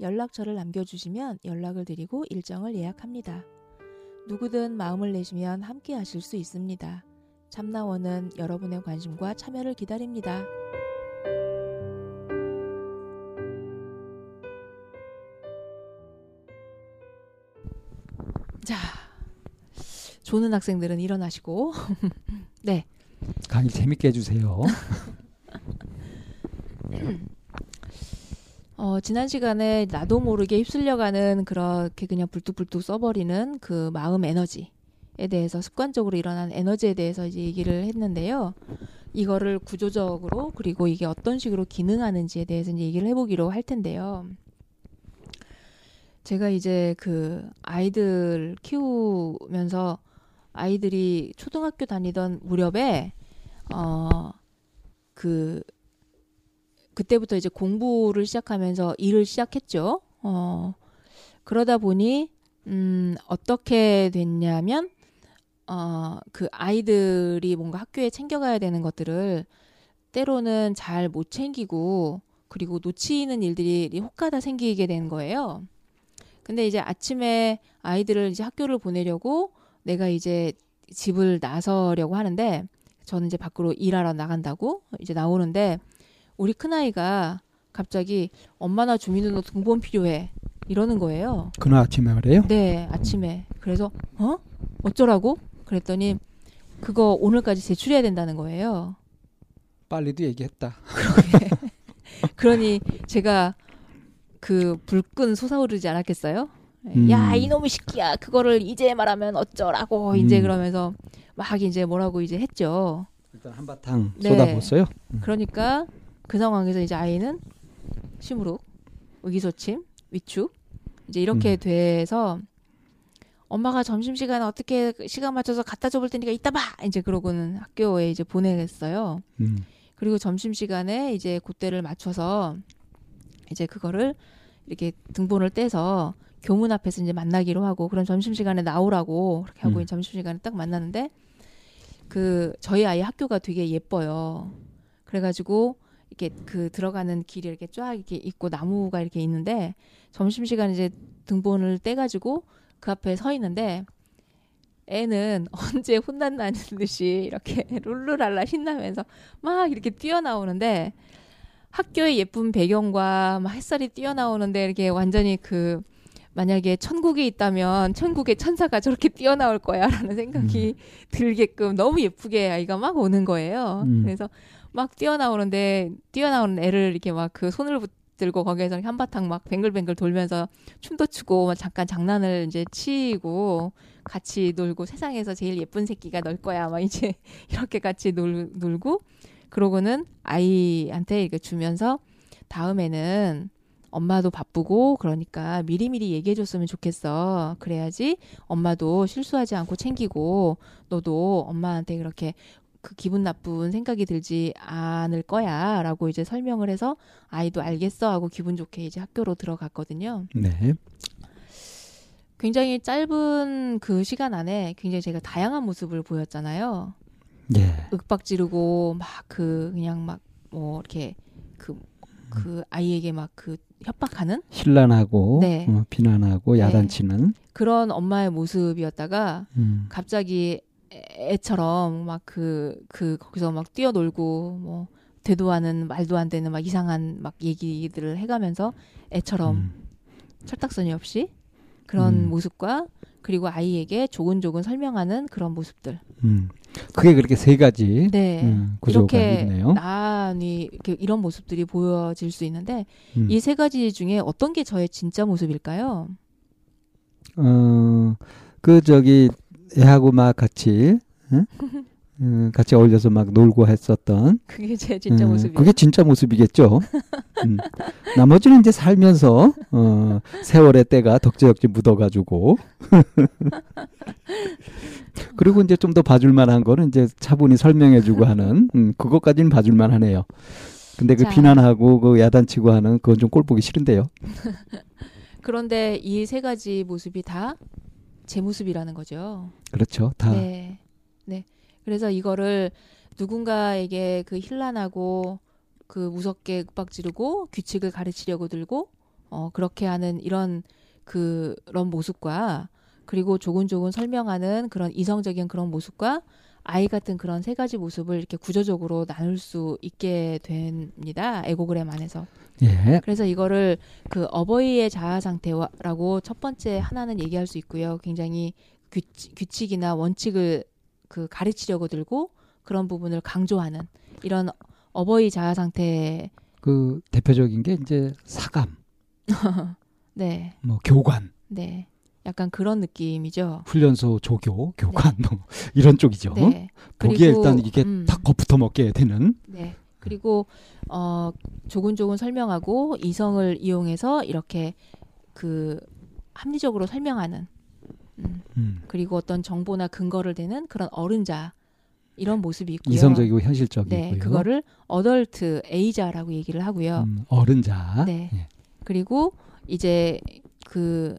연락처를 남겨주시면 연락을 드리고 일정을 예약합니다. 누구든 마음을 내시면 함께 하실 수 있습니다. 참나원은 여러분의 관심과 참여를 기다립니다. 자, 조는 학생들은 일어나시고, 네. 강의 재밌게 해주세요. 어, 지난 시간에 나도 모르게 휩쓸려가는 그렇게 그냥 불뚝불뚝 써버리는 그 마음 에너지에 대해서 습관적으로 일어난 에너지에 대해서 이제 얘기를 했는데요. 이거를 구조적으로 그리고 이게 어떤 식으로 기능하는지에 대해서 이제 얘기를 해보기로 할 텐데요. 제가 이제 그 아이들 키우면서 아이들이 초등학교 다니던 무렵에 어 그 그때부터 이제 공부를 시작하면서 일을 시작했죠. 어, 그러다 보니, 음, 어떻게 됐냐면, 어, 그 아이들이 뭔가 학교에 챙겨가야 되는 것들을 때로는 잘 못 챙기고, 그리고 놓치는 일들이 혹가다 생기게 되는 거예요. 근데 이제 아침에 아이들을 이제 학교를 보내려고 내가 이제 집을 나서려고 하는데, 저는 이제 밖으로 일하러 나간다고 이제 나오는데, 우리 큰아이가 갑자기 엄마 나 주민등록 등본 필요해 이러는 거예요. 그날 아침에 그래요? 네, 아침에. 그래서 어? 어쩌라고? 그랬더니 그거 오늘까지 제출해야 된다는 거예요. 빨리도 얘기했다. 그러게. 그러니 제가 그 불끈 솟아오르지 않았겠어요? 음. 야 이놈의 새끼야 그거를 이제 말하면 어쩌라고 음. 이제 그러면서 막 이제 뭐라고 이제 했죠. 일단 한바탕 네. 쏟아부었어요. 그러니까 그 상황에서 이제 아이는 심으룩, 의기소침, 위축 이제 이렇게 음. 돼서 엄마가 점심시간에 어떻게 시간 맞춰서 갖다 줘볼 테니까 이따 봐 이제 그러고는 학교에 이제 보내겠어요. 음. 그리고 점심시간에 이제 그때를 맞춰서 이제 그거를 이렇게 등본을 떼서 교문 앞에서 이제 만나기로 하고 그런 점심시간에 나오라고 그렇게 하고 음. 점심시간에 딱 만나는데 그 저희 아이 학교가 되게 예뻐요. 그래가지고 이렇게 그 들어가는 길이 이렇게 쫙 이렇게 있고 나무가 이렇게 있는데 점심시간에 이제 등본을 떼가지고 그 앞에 서 있는데 애는 언제 혼난다는 듯이 이렇게 룰루랄라 신나면서 막 이렇게 뛰어나오는데 학교의 예쁜 배경과 막 햇살이 뛰어나오는데 이렇게 완전히 그 만약에 천국에 있다면 천국의 천사가 저렇게 뛰어나올 거야라는 생각이 들게끔 너무 예쁘게 아이가 막 오는 거예요. 음. 그래서 막 뛰어나오는데 뛰어나오는 애를 이렇게 막 그 손을 붙들고 거기에서 한바탕 막 뱅글뱅글 돌면서 춤도 추고 막 잠깐 장난을 이제 치고 같이 놀고 세상에서 제일 예쁜 새끼가 널 거야 막 이제 이렇게 같이 놀, 놀고 그러고는 아이한테 이렇게 주면서 다음에는 엄마도 바쁘고 그러니까 미리미리 얘기해 줬으면 좋겠어. 그래야지 엄마도 실수하지 않고 챙기고 너도 엄마한테 그렇게 그 기분 나쁜 생각이 들지 않을 거야. 라고 이제 설명을 해서 아이도 알겠어 하고 기분 좋게 이제 학교로 들어갔거든요. 네. 굉장히 짧은 그 시간 안에 굉장히 제가 다양한 모습을 보였잖아요. 예. 윽박 지르고 막 그 그냥 막 뭐 이렇게 그, 그 아이에게 막 그 협박하는 신란하고 네. 어, 비난하고 네. 야단치는. 그런 엄마의 모습이었다가 음. 갑자기 애- 애처럼 막그그 거기서 막 뛰어놀고 뭐 되도 않은 말도 안 되는 막 이상한 막 얘기들을 해가면서 애처럼 음. 철딱서니 없이 그런 음. 모습과 그리고 아이에게 조근조근 설명하는 그런 모습들. 음. 그게 그렇게 세 가지 네. 음, 구조가 이렇게 있네요. 나니 이렇게 이런 모습들이 보여질 수 있는데 음. 이세 가지 중에 어떤 게 저의 진짜 모습일까요? 어, 그 저기 애하고 막 같이 응? 음, 같이 어울려서 막 놀고 했었던 그게 제 진짜 음, 모습이에요. 그게 진짜 모습이겠죠. 음. 나머지는 이제 살면서 어, 세월의 때가 덕지덕지 묻어가지고 그리고 이제 좀 더 봐줄만한 거는 이제 차분히 설명해주고 하는 음, 그것까지는 봐줄만하네요. 근데 그 자. 비난하고 그 야단치고 하는 그건 좀 꼴 보기 싫은데요. 그런데 이 세 가지 모습이 다 제 모습이라는 거죠. 그렇죠. 다 네. 네. 그래서 이거를 누군가에게 그 힐난하고 그 무섭게 윽박 지르고 규칙을 가르치려고 들고 어 그렇게 하는 이런 그런 모습과 그리고 조곤조곤 설명하는 그런 이성적인 그런 모습과 아이 같은 그런 세 가지 모습을 이렇게 구조적으로 나눌 수 있게 됩니다. 에고그램 안에서. 예. 그래서 이거를 그 어버이의 자아 상태라고 첫 번째 하나는 얘기할 수 있고요. 굉장히 규칙, 규칙이나 원칙을 그 가르치려고 들고 그런 부분을 강조하는 이런 어버이 자아 상태. 그 대표적인 게 이제 사감, 네, 뭐 교관, 네. 약간 그런 느낌이죠. 훈련소 조교, 교관 뭐 이런 쪽이죠. 네. 그리고, 일단 이게 음. 탁 겁부터 먹게 되는 네. 그리고 어 조곤조곤 설명하고 이성을 이용해서 이렇게 그 합리적으로 설명하는 음. 음, 그리고 어떤 정보나 근거를 대는 그런 어른자 이런 모습이 있고요. 이성적이고 현실적이고요. 네, 그거를 어덜트 에이자라고 얘기를 하고요. 음, 어른자. 네. 예. 그리고 이제 그 어,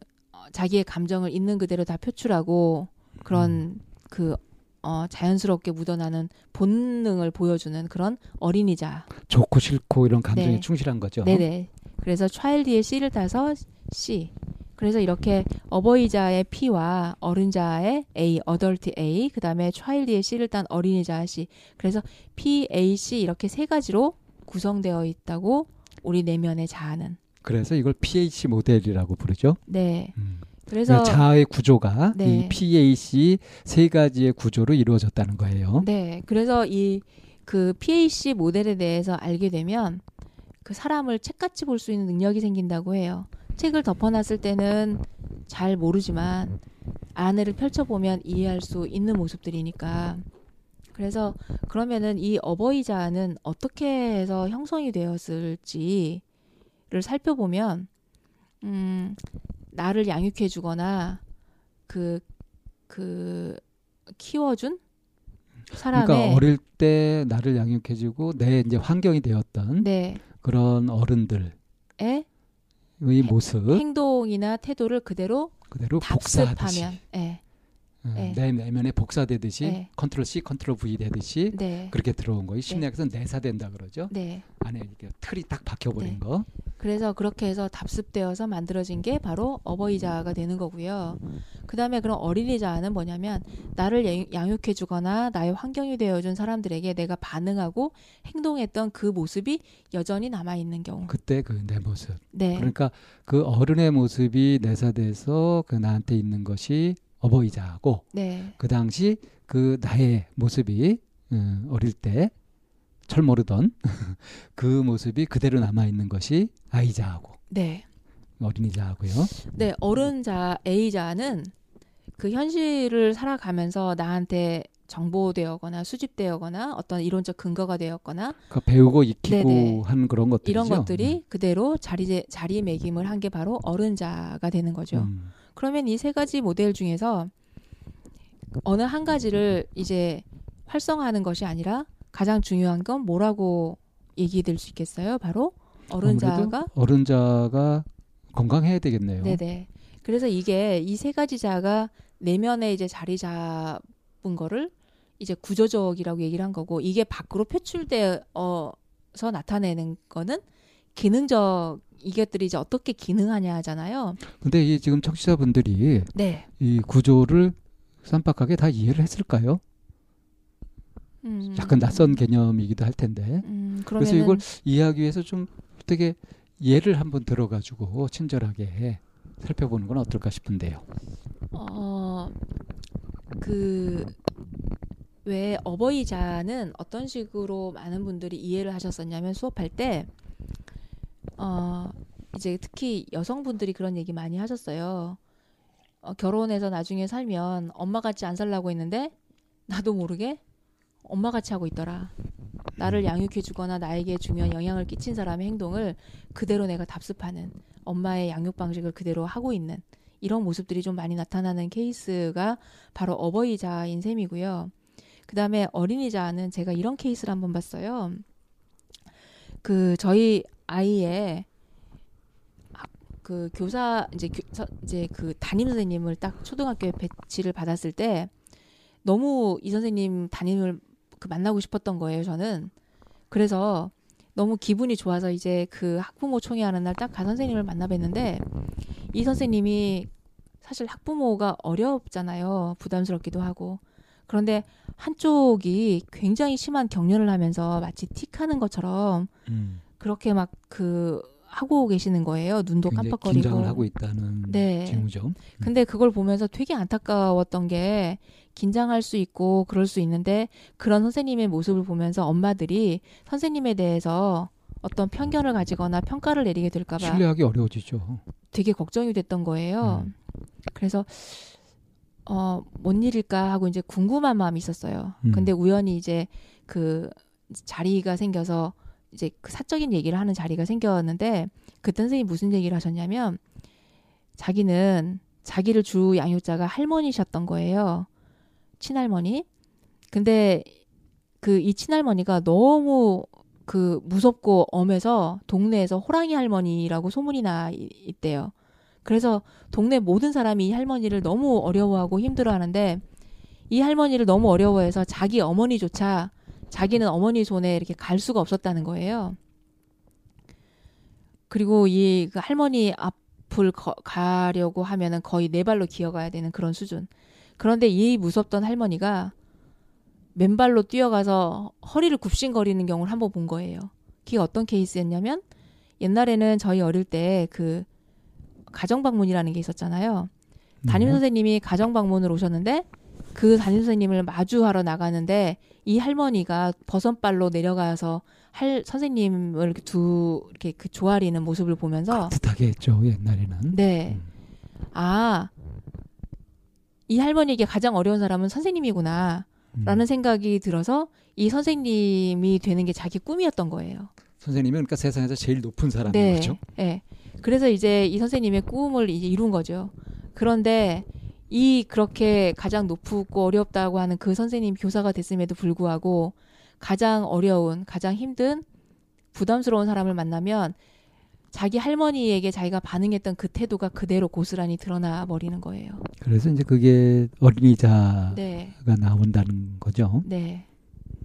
자기의 감정을 있는 그대로 다 표출하고 그런 음. 그 어, 자연스럽게 묻어나는 본능을 보여주는 그런 어린이자. 좋고 싫고 이런 감정에 네. 충실한 거죠. 네네. 그래서 차일드의 C를 따서 C. 그래서 이렇게 어버이자의 P와 어른자의 A, 어덜트 A, 그 다음에 차일드의 C를 딴 어린이자 C. 그래서 P, A, C 이렇게 세 가지로 구성되어 있다고 우리 내면의 자아는. 그래서 이걸 PH 모델이라고 부르죠. 네. 음. 그래서 자아의 구조가 네. 이 PH 세 가지의 구조로 이루어졌다는 거예요. 네. 그래서 이 그 PAC 모델에 대해서 알게 되면 그 사람을 책같이 볼 수 있는 능력이 생긴다고 해요. 책을 덮어놨을 때는 잘 모르지만 안에를 펼쳐보면 이해할 수 있는 모습들이니까. 그래서 그러면은 이 어버이자는 어떻게 해서 형성이 되었을지 를 살펴보면, 음, 나를 양육해 주거나 그, 그, 키워준 사람의 그러니까 어릴 때 나를 양육해 주고 내 이제 환경이 되었던 네. 그런 어른들의 의 모습 행동이나 태도를 그대로 그대로 복사하듯이 예, 어, 네. 내 내면에 복사되듯이 네. 컨트롤 C, 컨트롤 V 되듯이 네, 그렇게 들어온 거예요. 심리학에서 내사된다 그러죠. 네. 안에 이렇게 틀이 딱 박혀버린 네. 거. 그래서 그렇게 해서 답습되어서 만들어진 게 바로 어버이자가 되는 거고요. 그 다음에 그런 어린이자는 뭐냐면 나를 양- 양육해주거나 나의 환경이 되어준 사람들에게 내가 반응하고 행동했던 그 모습이 여전히 남아 있는 경우. 그때 그 내 모습. 네, 그러니까 그 어른의 모습이 내사돼서 그 나한테 있는 것이 어버이자고 네, 그 당시 그 나의 모습이 음, 어릴 때 철 모르던 그 모습이 그대로 남아 있는 것이 아이자하고 네, 어린이자하고요. 네. 어른자 A자는 그 현실을 살아가면서 나한테 정보되어거나 수집되어거나 어떤 이론적 근거가 되었거나 그 배우고 익히고 네네. 한 그런 것들이죠. 이런 것들이 그대로 자리 자리매김을 한 게 바로 어른자가 되는 거죠. 음. 그러면 이 세 가지 모델 중에서 어느 한 가지를 이제 활성화하는 것이 아니라 가장 중요한 건 뭐라고 얘기될 수 있겠어요? 바로 어른자가 어른자가 건강해야 되겠네요. 네네. 그래서 이게 이 세 가지 자가 내면에 이제 자리 잡은 거를 이제 구조적이라고 얘기를 한 거고 이게 밖으로 표출되어서 나타내는 거는 기능적 이것들이 이제 어떻게 기능하냐 하잖아요. 근데 이 지금 청취자분들이 네. 이 구조를 쌈박하게 다 이해를 했을까요? 음, 약간 낯선 개념이기도 할 텐데. 음, 그래서 이걸 이해하기 위해서 좀 되게 예를 한번 들어가지고 친절하게 살펴보는 건 어떨까 싶은데요. 어, 그, 왜 어버이자는 어떤 식으로 많은 분들이 이해를 하셨었냐면 수업할 때, 어, 이제 특히 여성분들이 그런 얘기 많이 하셨어요. 어, 결혼해서 나중에 살면 엄마 같이 안 살라고 했는데, 나도 모르게 엄마 같이 하고 있더라. 나를 음. 양육해주거나 나에게 중요한 영향을 끼친 사람의 행동을 그대로 내가 답습하는 엄마의 양육 방식을 그대로 하고 있는 이런 모습들이 좀 많이 나타나는 케이스가 바로 어버이자인 셈이고요. 그 다음에 어린이자는 제가 이런 케이스를 한번 봤어요. 그 저희 아이의 학- 그 교사 이제 교, 서- 이제 그 담임 선생님을 딱 초등학교에 배치를 받았을 때 너무 이 선생님 담임을 그 만나고 싶었던 거예요. 저는 그래서 너무 기분이 좋아서 이제 그 학부모 총회 하는 날 딱 가 선생님을 만나 뵀는데 이 선생님이 사실 학부모가 어렵잖아요. 부담스럽기도 하고. 그런데 한쪽이 굉장히 심한 경련을 하면서 마치 틱하는 것처럼 음. 그렇게 막 그 하고 계시는 거예요. 눈도 깜빡거리고. 긴장을 하고 있다는 네. 징후죠. 근데 그걸 보면서 되게 안타까웠던 게 긴장할 수 있고 그럴 수 있는데 그런 선생님의 모습을 보면서 엄마들이 선생님에 대해서 어떤 편견을 가지거나 평가를 내리게 될까봐 신뢰하기 어려워지죠. 되게 걱정이 됐던 거예요. 음. 그래서 어, 뭔 일일까 하고 이제 궁금한 마음이 있었어요. 음. 근데 우연히 이제 그 자리가 생겨서 이제 그 사적인 얘기를 하는 자리가 생겼는데 그때 선생님이 무슨 얘기를 하셨냐면 자기는 자기를 주 양육자가 할머니셨던 거예요. 친할머니. 근데 그 이 친할머니가 너무 그 무섭고 엄해서 동네에서 호랑이 할머니라고 소문이 나 이- 있대요. 그래서 동네 모든 사람이 이 할머니를 너무 어려워하고 힘들어하는데 이 할머니를 너무 어려워해서 자기 어머니조차 자기는 어머니 손에 이렇게 갈 수가 없었다는 거예요. 그리고 이 그 할머니 앞을 거- 가려고 하면은 거의 네 발로 기어가야 되는 그런 수준. 그런데 이 무섭던 할머니가 맨발로 뛰어가서 허리를 굽신거리는 경우를 한 번 본 거예요. 그게 어떤 케이스였냐면 옛날에는 저희 어릴 때 그 가정 방문이라는 게 있었잖아요. 담임 네. 선생님이 가정 방문을 오셨는데 그 담임 선생님을 마주하러 나가는데 이 할머니가 버선발로 내려가서 할 선생님을 이렇게 두 이렇게 그 조아리는 모습을 보면서 따뜻하게 했죠 옛날에는. 네. 음. 아, 이 할머니에게 가장 어려운 사람은 선생님이구나. 음. 라는 생각이 들어서 이 선생님이 되는 게 자기 꿈이었던 거예요. 선생님은 그러니까 세상에서 제일 높은 사람인 네. 거죠. 네. 그래서 이제 이 선생님의 꿈을 이제 이룬 거죠. 그런데 이 그렇게 가장 높고 어렵다고 하는 그 선생님 교사가 됐음에도 불구하고 가장 어려운, 가장 힘든, 부담스러운 사람을 만나면 자기 할머니에게 자기가 반응했던 그 태도가 그대로 고스란히 드러나 버리는 거예요. 그래서 이제 그게 어린이자가 네. 나온다는 거죠. 네.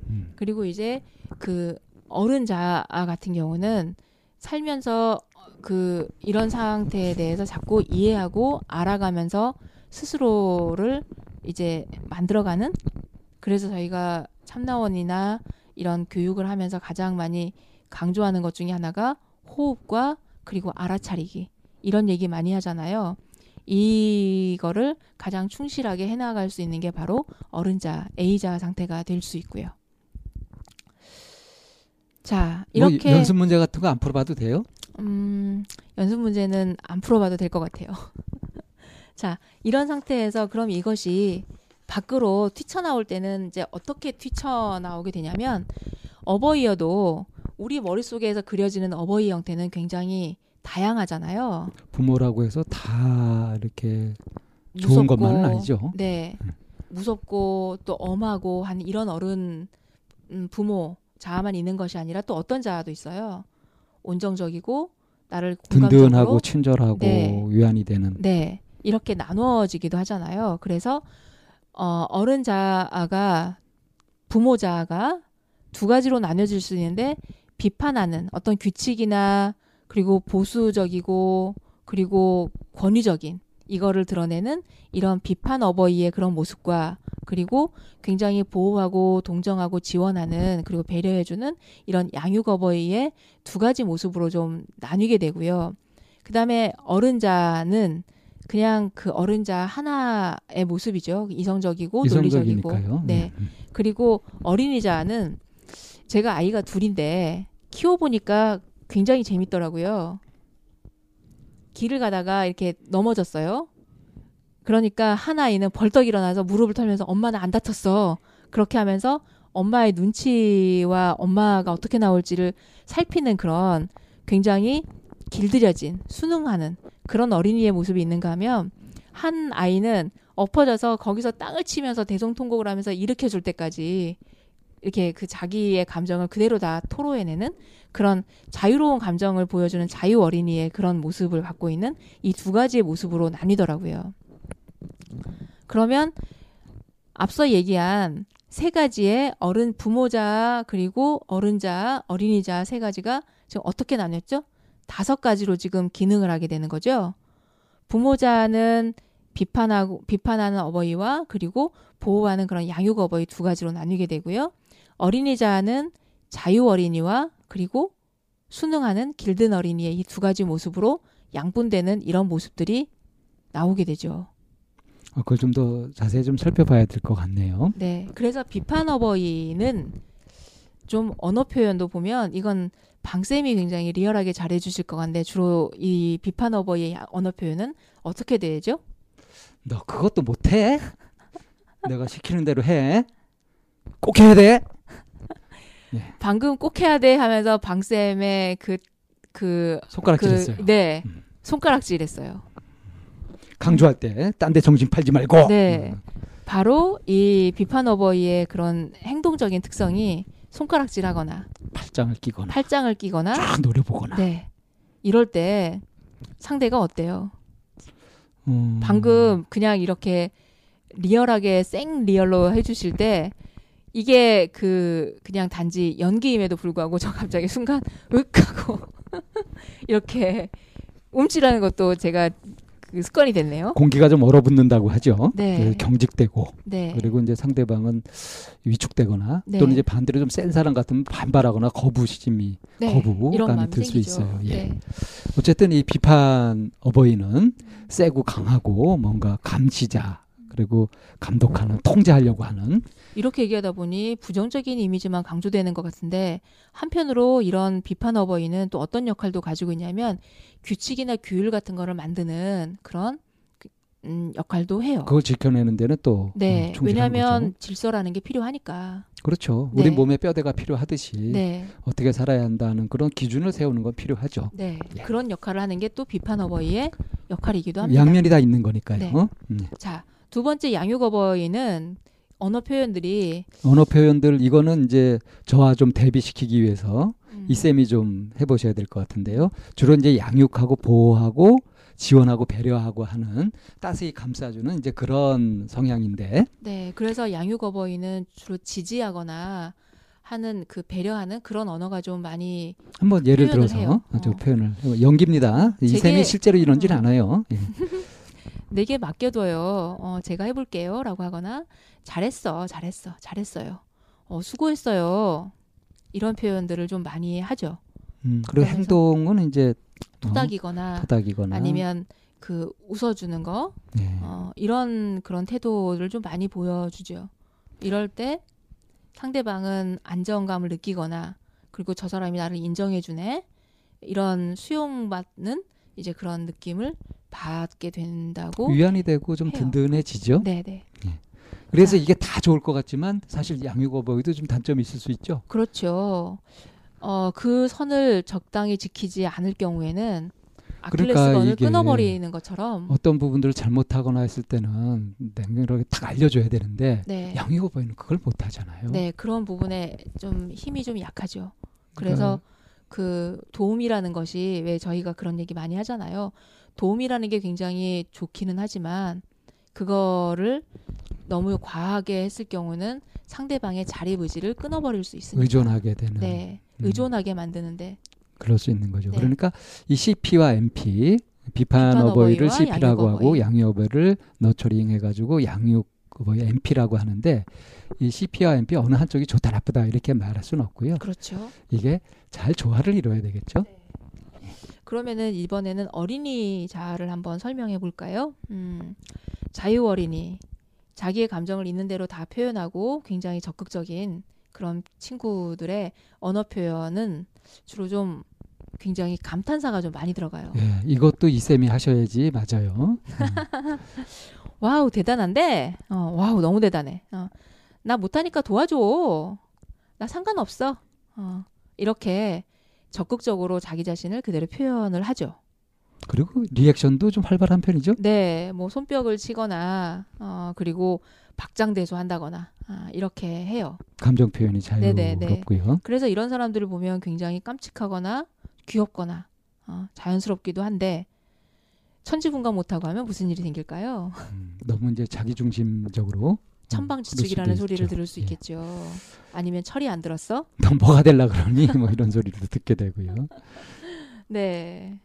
음. 그리고 이제 그 어른자 같은 경우는 살면서 그 이런 상태에 대해서 자꾸 이해하고 알아가면서 스스로를 이제 만들어가는 그래서 저희가 참나원이나 이런 교육을 하면서 가장 많이 강조하는 것 중에 하나가 호흡과 그리고 알아차리기 이런 얘기 많이 하잖아요. 이거를 가장 충실하게 해나갈 수 있는 게 바로 어른자, A자 상태가 될 수 있고요. 자, 이렇게 뭐 연습 문제 같은 거 안 풀어봐도 돼요? 음, 연습 문제는 안 풀어봐도 될 것 같아요. 자, 이런 상태에서 그럼 이것이 밖으로 튀쳐나올 때는 이제 어떻게 튀쳐나오게 되냐면 어버이여도 우리 머릿속에서 그려지는 어버이 형태는 굉장히 다양하잖아요. 부모라고 해서 다 이렇게 좋은 무섭고, 것만은 아니죠. 네. 음. 무섭고 또 엄하고 한 이런 어른 음, 부모 자아만 있는 것이 아니라 또 어떤 자아도 있어요. 온정적이고 나를 든든하고 친절하고 네. 위안이 되는. 네. 이렇게 나누어지기도 하잖아요. 그래서 어, 어른 자아가 부모 자아가 두 가지로 나뉘어질 수 있는데 비판하는 어떤 규칙이나 그리고 보수적이고 그리고 권위적인 이거를 드러내는 이런 비판 어버이의 그런 모습과 그리고 굉장히 보호하고 동정하고 지원하는 그리고 배려해주는 이런 양육 어버이의 두 가지 모습으로 좀 나뉘게 되고요. 그 다음에 어른자는 그냥 그 어른자 하나의 모습이죠. 이성적이고 논리적이고. 이성적이니까요. 네. 음. 그리고 어린이자는 제가 아이가 둘인데 키워보니까 굉장히 재밌더라고요. 길을 가다가 이렇게 넘어졌어요. 그러니까 한 아이는 벌떡 일어나서 무릎을 털면서 엄마 나안 다쳤어. 그렇게 하면서 엄마의 눈치와 엄마가 어떻게 나올지를 살피는 그런 굉장히 길들여진 순응하는 그런 어린이의 모습이 있는가 하면 한 아이는 엎어져서 거기서 땅을 치면서 대성통곡을 하면서 일으켜 줄 때까지 이렇게 그 자기의 감정을 그대로 다 토로해내는 그런 자유로운 감정을 보여주는 자유 어린이의 그런 모습을 갖고 있는 이 두 가지의 모습으로 나뉘더라고요. 그러면 앞서 얘기한 세 가지의 어른 부모자 그리고 어른자 어린이자 세 가지가 지금 어떻게 나뉘었죠? 다섯 가지로 지금 기능을 하게 되는 거죠. 부모자는 비판하고 비판하는 어버이와 그리고 보호하는 그런 양육 어버이 두 가지로 나뉘게 되고요. 어린이자는 자유 어린이와 그리고 순응하는 길든 어린이의 이 두 가지 모습으로 양분되는 이런 모습들이 나오게 되죠. 어, 그걸 좀 더 자세히 좀 살펴봐야 될 것 같네요. 네. 그래서 비판 어버이는 좀 언어 표현도 보면 이건 방쌤이 굉장히 리얼하게 잘해 주실 것 같은데 주로 이 비판 어버이의 언어 표현은 어떻게 되죠? 너 그것도 못해? 내가 시키는 대로 해. 꼭 해야 돼. 방금 꼭 해야 돼 하면서 방쌤의 그, 그, 손가락질했어요. 그, 네. 음. 손가락질했어요. 강조할 때 딴 데 정신 팔지 말고. 네. 음. 바로 이 비판 어버이의 그런 행동적인 특성이 손가락질하거나 팔짱을 끼거나 팔짱을 끼거나 쫙 노려보거나. 네. 이럴 때 상대가 어때요? 음. 방금 그냥 이렇게 리얼하게 생 리얼로 해주실 때 이게 그 그냥 단지 연기임에도 불구하고 저 갑자기 순간 윽 하고 이렇게 움찔하는 것도 제가 그 습관이 됐네요. 공기가 좀 얼어붙는다고 하죠. 네. 그 경직되고 네. 그리고 이제 상대방은 위축되거나 네. 또는 이제 반대로 좀 센 사람 같으면 반발하거나 거부심이 네. 거부감이 들 수. 있어요. 예. 네. 어쨌든 이 비판 어버이는 세고 강하고 뭔가 감시자 그리고 감독하는 통제하려고 하는 이렇게 얘기하다 보니 부정적인 이미지만 강조되는 것 같은데 한편으로 이런 비판 어버이는 또 어떤 역할도 가지고 있냐면 규칙이나 규율 같은 거를 만드는 그런 그- 음, 역할도 해요. 그걸 지켜내는 데는 또 네, 음, 왜냐하면 거죠. 질서라는 게 필요하니까. 그렇죠. 네. 우리 몸에 뼈대가 필요하듯이 네, 어떻게 살아야 한다는 그런 기준을 세우는 건 필요하죠. 네 예. 그런 역할을 하는 게 또 비판 어버이의 역할이기도 합니다. 양면이 다 있는 거니까요. 네. 음. 자, 두 번째 양육 어버이는 언어 표현들이 언어 표현들 이거는 이제 저와 좀 대비시키기 위해서 음, 이 쌤이 좀 해보셔야 될 것 같은데요. 주로 이제 양육하고 보호하고 지원하고 배려하고 하는 따스히 감싸주는 이제 그런 성향인데 네, 그래서 양육 어버이는 주로 지지하거나 하는 그 배려하는 그런 언어가 좀 많이 한번 예를 들어서. 저 어. 표현을 연기입니다. 이 쌤이 실제로 이런지는 어. 않아요. 예. 내게 맡겨둬요. 어, 제가 해볼게요. 라고 하거나, 잘했어, 잘했어, 잘했어요. 어, 수고했어요. 이런 표현들을 좀 많이 하죠. 음, 그리고 행동은 이제 어, 토닥이거나, 토닥이거나 아니면 그 웃어주는 거, 네. 어, 이런 그런 태도를 좀 많이 보여주죠. 이럴 때 상대방은 안정감을 느끼거나, 그리고 저 사람이 나를 인정해주네. 이런 수용받는 이제 그런 느낌을 받게 된다고. 위안이 되고 좀 해요. 든든해지죠. 네 네. 그래서 자. 이게 다 좋을 것 같지만 사실 양육 어버이도 좀 단점이 있을 수 있죠. 그렇죠. 어, 그 선을 적당히 지키지 않을 경우에는 그러니까 아킬레스건을 이게 끊어버리는 것처럼 어떤 부분들을 잘못하거나 했을 때는 냉정하게 딱 알려줘야 되는데 네, 양육 어버이는 그걸 못하잖아요. 네 그런 부분에 좀 힘이 좀 약하죠. 그래서 그 도움이라는 것이 왜 저희가 그런 얘기 많이 하잖아요. 도움이라는 게 굉장히 좋기는 하지만 그거를 너무 과하게 했을 경우는 상대방의 자립 의지를 끊어버릴 수 있습니다. 의존하게 되는 네, 음. 의존하게 만드는데 그럴 수 있는 거죠. 네. 그러니까 이 CP와 MP 비판 비판 어버이를 CP라고 양육 하고. 양육 어버이를 너처링 해가지고 양육 어버이 MP라고 하는데 이 CP와 MP 어느 한쪽이 좋다 나쁘다 이렇게 말할 수는 없고요. 그렇죠. 이게 잘 조화를 이루어야 되겠죠. 그러면은 이번에는 어린이자를 한번 설명해 볼까요? 음, 자유 어린이. 자기의 감정을 있는 대로 다 표현하고 굉장히 적극적인 그런 친구들의 언어 표현은 주로 좀 굉장히 감탄사가 좀 많이 들어가요. 예, 이것도 이 쌤이 하셔야지 맞아요. 음. Wow 대단한데, 어, wow 너무 대단해. 어, 나 못하니까 도와줘. 나 상관없어. 어, 이렇게 적극적으로 자기 자신을 그대로 표현을 하죠. 그리고 리액션도 좀 활발한 편이죠. 네, 뭐 손뼉을 치거나 어, 그리고 박장대소 한다거나 아, 이렇게 해요. 감정 표현이. 자유롭고요. 그래서 이런 사람들을 보면 굉장히 깜찍하거나 귀엽거나 어, 자연스럽기도 한데 천지분간 못하고 하면 무슨 일이 생길까요? 음, 너무 이제 자기 중심적으로 천방지축이라는 소리를. 들을 수 예. 있겠죠. 아니면 철이 안 들었어? 너 뭐가 될라 그러니 뭐 이런 소리도 듣게 되고요. 네.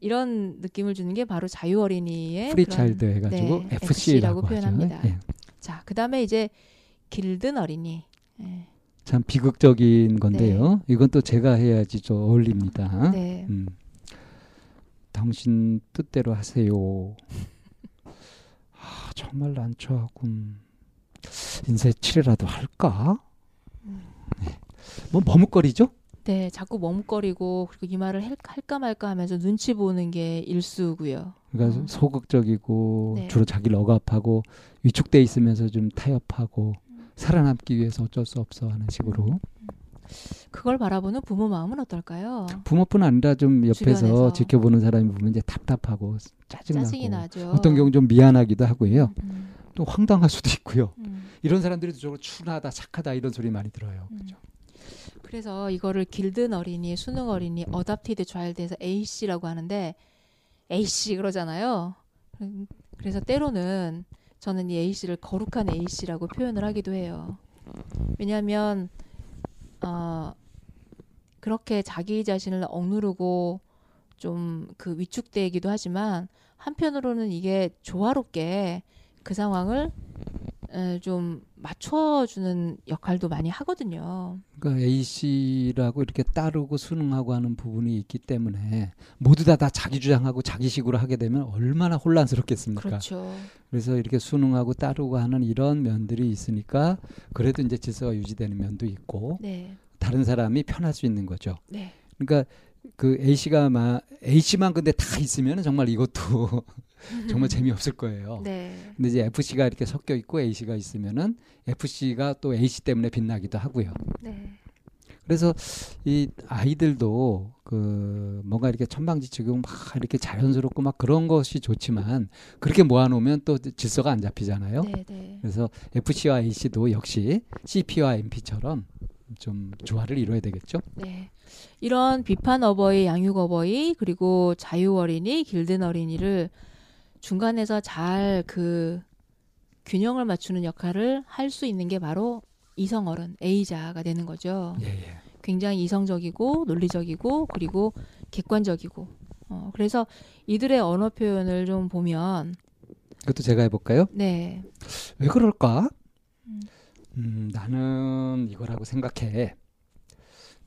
이런 느낌을 주는 게 바로 자유 어린이의 free 그런- child 해 가지고 네, FC라고 FC라고. 표현합니다. 예. 자, 그다음에 이제 길든 어린이. 예. 참 비극적인 건데요. 이건 또 제가 해야지 좀 어울립니다. 네. 음. 당신 뜻대로 하세요. 아, 정말 난처하군. 인쇄 칠이라도 할까? 네. 뭐 머뭇거리죠? 네, 자꾸 머뭇거리고 그리고 이 말을 할- 할까 말까 하면서 눈치 보는 게 일수고요. 그러니까 어. 소극적이고 네. 주로 자기를 억압하고 위축돼 있으면서 좀 타협하고 음. 살아남기 위해서 어쩔 수 없어 하는 식으로 그걸 바라보는 부모 마음은 어떨까요? 부모뿐 아니라 좀 옆에서 주변에서. 지켜보는 사람이 보면 이제 답답하고 짜증나고. 어떤 경우 좀 미안하기도 하고요. 음, 또 황당할 수도 있고요. 음. 이런 사람들이 저걸 순하다, 착하다 이런 소리 많이 들어요. 음. 그죠? 그래서 이거를 길든 어린이, 수능 어린이, 어답티드 차일드에서 A씨라고 하는데 A씨 그러잖아요. 음, 그래서 때로는 저는 이 A씨를 거룩한 A씨라고 표현을 하기도 해요. 왜냐하면 어, 그렇게 자기 자신을 억누르고 좀 그 위축되기도 하지만 한편으로는 이게 조화롭게 그 상황을 에, 좀 맞춰주는 역할도 많이 하거든요. 그러니까 A 씨라고 이렇게 따르고 순응하고 하는 부분이 있기 때문에 모두 다 다 자기 주장하고 자기식으로 하게 되면 얼마나 혼란스럽겠습니까? 그렇죠. 그래서 이렇게 순응하고 따르고 하는 이런 면들이 있으니까 그래도 이제 질서가 유지되는 면도 있고 네, 다른 사람이 편할 수 있는 거죠. 네, 그러니까 그 A 씨가 마 A 씨만 근데 다 있으면 정말 이것도 정말 재미없을 거예요. 네, 근데 이제 F 씨가 이렇게 섞여 있고 A 씨가 있으면은 F 씨가 또 A 씨 때문에 빛나기도 하고요. 네, 그래서 이 아이들도 그 뭔가 이렇게 천방지축이고 막 이렇게 자연스럽고 막 그런 것이 좋지만 그렇게 모아놓으면 또 질서가 안 잡히잖아요. 네, 네. 그래서 FC와 AC도 역시 CP와 MP처럼 좀 조화를 이뤄야 되겠죠. 네. 이런 비판 어버이, 양육 어버이, 그리고 자유 어린이, 길든 어린이를 중간에서 잘 그 균형을 맞추는 역할을 할 수 있는 게 바로 이성 어른, A자가 되는 거죠. 예, 예. 굉장히 이성적이고 논리적이고 그리고 객관적이고. 어, 그래서 이들의 언어 표현을 좀 보면 그것도 제가 해볼까요? 네, 왜 그럴까? 음. 음, 나는 이거라고 생각해.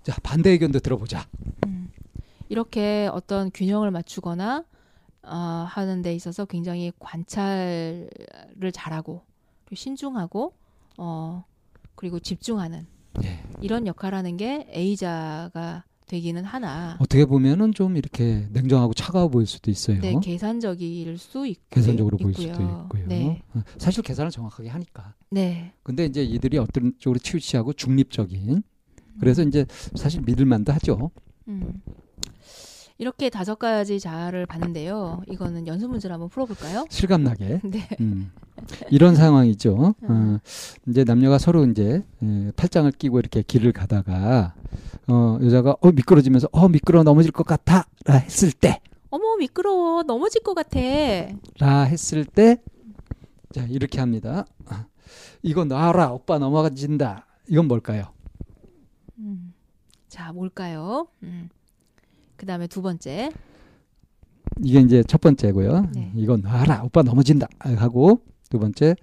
자, 반대 의견도 들어보자. 음, 이렇게 어떤 균형을 맞추거나 어, 하는 데 있어서 굉장히 관찰을 잘하고 신중하고 어, 그리고 집중하는 예. 이런 역할하는 게 A자가 되기는 하나 어떻게 보면은 좀 이렇게 냉정하고 차가워 보일 수도 있어요. 네, 계산적일 수 있, 계산적으로 보일 있고요. 수도 있고요. 네, 어, 사실 계산을 정확하게 하니까. 네, 근데 이제 이들이 어떤 쪽으로 치우치하고 중립적인. 그래서 이제 사실 믿을 만도 하죠. 음. 이렇게 다섯 가지 자아를 봤는데요. 이거는 연습 문제를 한번 풀어볼까요? 실감나게. 네, 음. 이런 상황이죠. 음. 어, 이제 남녀가 서로 이제 에, 팔짱을 끼고 이렇게 길을 가다가 어, 여자가 어 미끄러지면서 어 미끄러 넘어질 것 같아라 했을 때, 어머 미끄러워 넘어질 것 같아. 라 했을 때, 자 이렇게 합니다. 아, 이거 놔라 오빠 넘어진다. 이건 뭘까요? 음. 자, 뭘까요? 음. 그 다음에 두 번째. 이게 이제 첫 번째고요. 네. 이건 놔라 오빠 넘어진다 하고 두 번째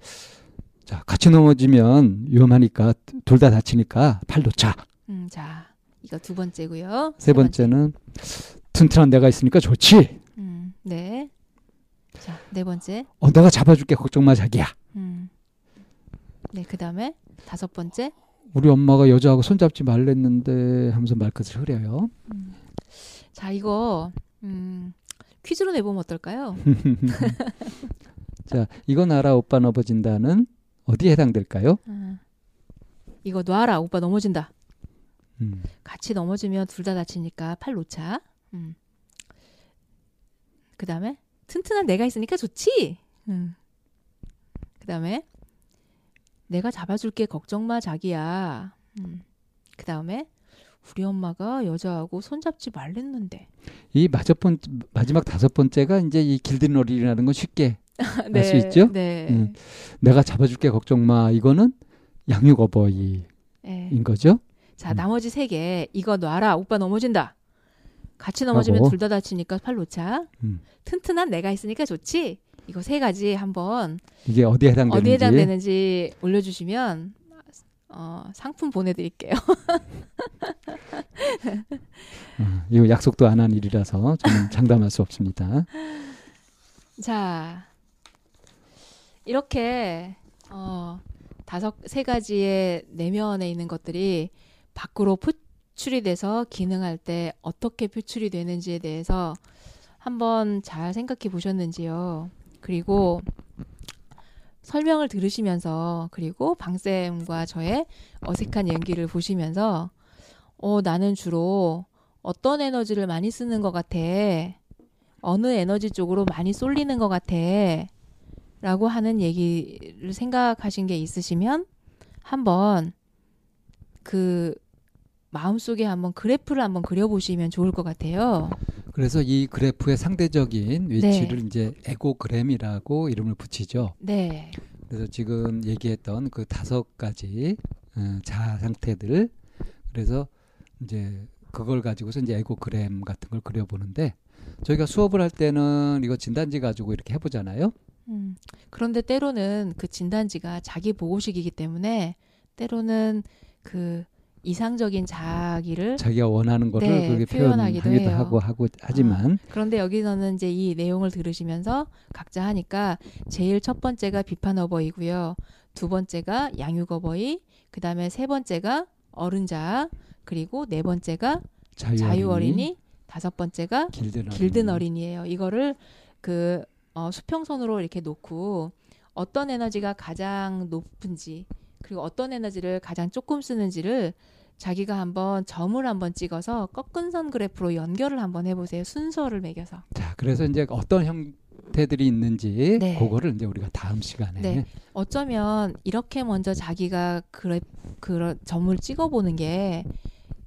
자 같이 넘어지면 위험하니까 둘 다 다치니까 팔 놓자. 음, 자, 이거 두 번째고요. 세 번째는 튼튼한 내가 있으니까 좋지. 음, 네. 자, 네 번째. 어 내가 잡아줄게 걱정 마 자기야. 음. 네, 그 다음에 다섯 번째. 우리 엄마가 여자하고 손잡지 말랬는데 하면서 말끝을 흐려요. 음. 자, 이거 음, 퀴즈로 내보면 어떨까요? 자 이건 알아 오빠 넘어진다는 어디에 해당될까요? 음. 이거 놔라. 오빠 넘어진다. 음. 같이 넘어지면 둘 다 다치니까 팔 놓자. 음. 그 다음에 튼튼한 내가 있으니까 좋지. 음. 그 다음에 내가 잡아줄게 걱정 마 자기야. 음. 그 다음에 우리 엄마가 여자하고 손잡지 말랬는데. 이 마지막, 번, 마지막 다섯 번째가 이제 이 길들놀이라는 건 쉽게 알수 있죠? 네. 음. 내가 잡아줄게 걱정 마 이거는 양육 어버이인 네. 거죠. 자 음. 나머지 세 개 이거 놔라 오빠 넘어진다. 같이 넘어지면. 둘 다 다치니까 팔 놓자. 음. 튼튼한 내가 있으니까 좋지. 이거 세 가지 한번 이게 어디에 해당되는지 어디에 해당되는지 올려주시면 어, 상품 보내드릴게요. 어, 이거 약속도 안 한 일이라서 저는 장담할 수 없습니다. 자 이렇게 어, 다섯 세 가지의 내면에 있는 것들이 밖으로 표출이 돼서 기능할 때 어떻게 표출이 되는지에 대해서 한번 잘 생각해 보셨는지요. 그리고 설명을 들으시면서 그리고 방쌤과 저의 어색한 연기를 보시면서 어 나는 주로 어떤 에너지를 많이 쓰는 것 같아. 어느 에너지 쪽으로 많이 쏠리는 것 같아. 라고 하는 얘기를 생각하신 게 있으시면 한번 그 마음속에 한번 그래프를 한번 그려보시면 좋을 것 같아요. 그래서 이 그래프의 상대적인 위치를 이제 에고그램이라고 이름을 붙이죠. 네. 그래서 지금 얘기했던 그 다섯 가지 어, 자아 상태들 그래서 이제 그걸 가지고서 이제 에고그램 같은 걸 그려보는데 저희가 수업을 할 때는 이거 진단지 가지고 이렇게 해보잖아요. 음. 그런데 때로는 그 진단지가 자기 보고식이기 때문에 때로는 그 이상적인 자기를 자기가 원하는 거를 네, 그렇게 표현하기도 표현하기도 해요. 하고 하고 하지만 그런데 여기서는 이제 이 내용을 들으시면서 각자 하니까 제일 첫 번째가 비판 어버이고요. 두 번째가 양육 어버이, 그 다음에 세 번째가 어른자, 그리고 네 번째가 자유, 자유 어린이, 다섯 번째가 길든 어린이. 길든 어린이에요. 이거를 그 어, 수평선으로 이렇게 놓고 어떤 에너지가 가장 높은지 그리고 어떤 에너지를 가장 조금 쓰는지를 자기가 한번 점을 한번 찍어서 꺾은 선 그래프로 연결을 한번 해보세요. 순서를 매겨서. 자, 그래서 이제 어떤 형태들이 있는지 네. 그거를 이제 우리가 다음 시간에 네. 어쩌면 이렇게 먼저 자기가 그래 그런 점을 찍어보는 게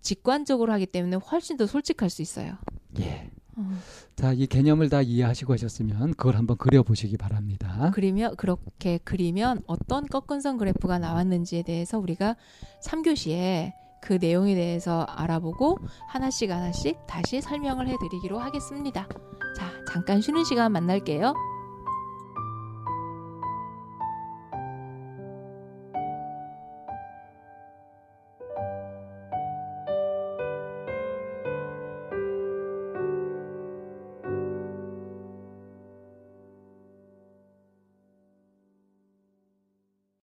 직관적으로 하기 때문에 훨씬 더 솔직할 수 있어요. 예. 어. 자, 이 개념을 다 이해하시고 하셨으면 그걸 한번 그려 보시기 바랍니다. 그리면 그렇게 그리면 어떤 꺾은 선 그래프가 나왔는지에 대해서 우리가 3교시에 그 내용에 대해서 알아보고 하나씩 하나씩 다시 설명을 해드리기로 하겠습니다. 자, 잠깐 쉬는 시간 만날게요.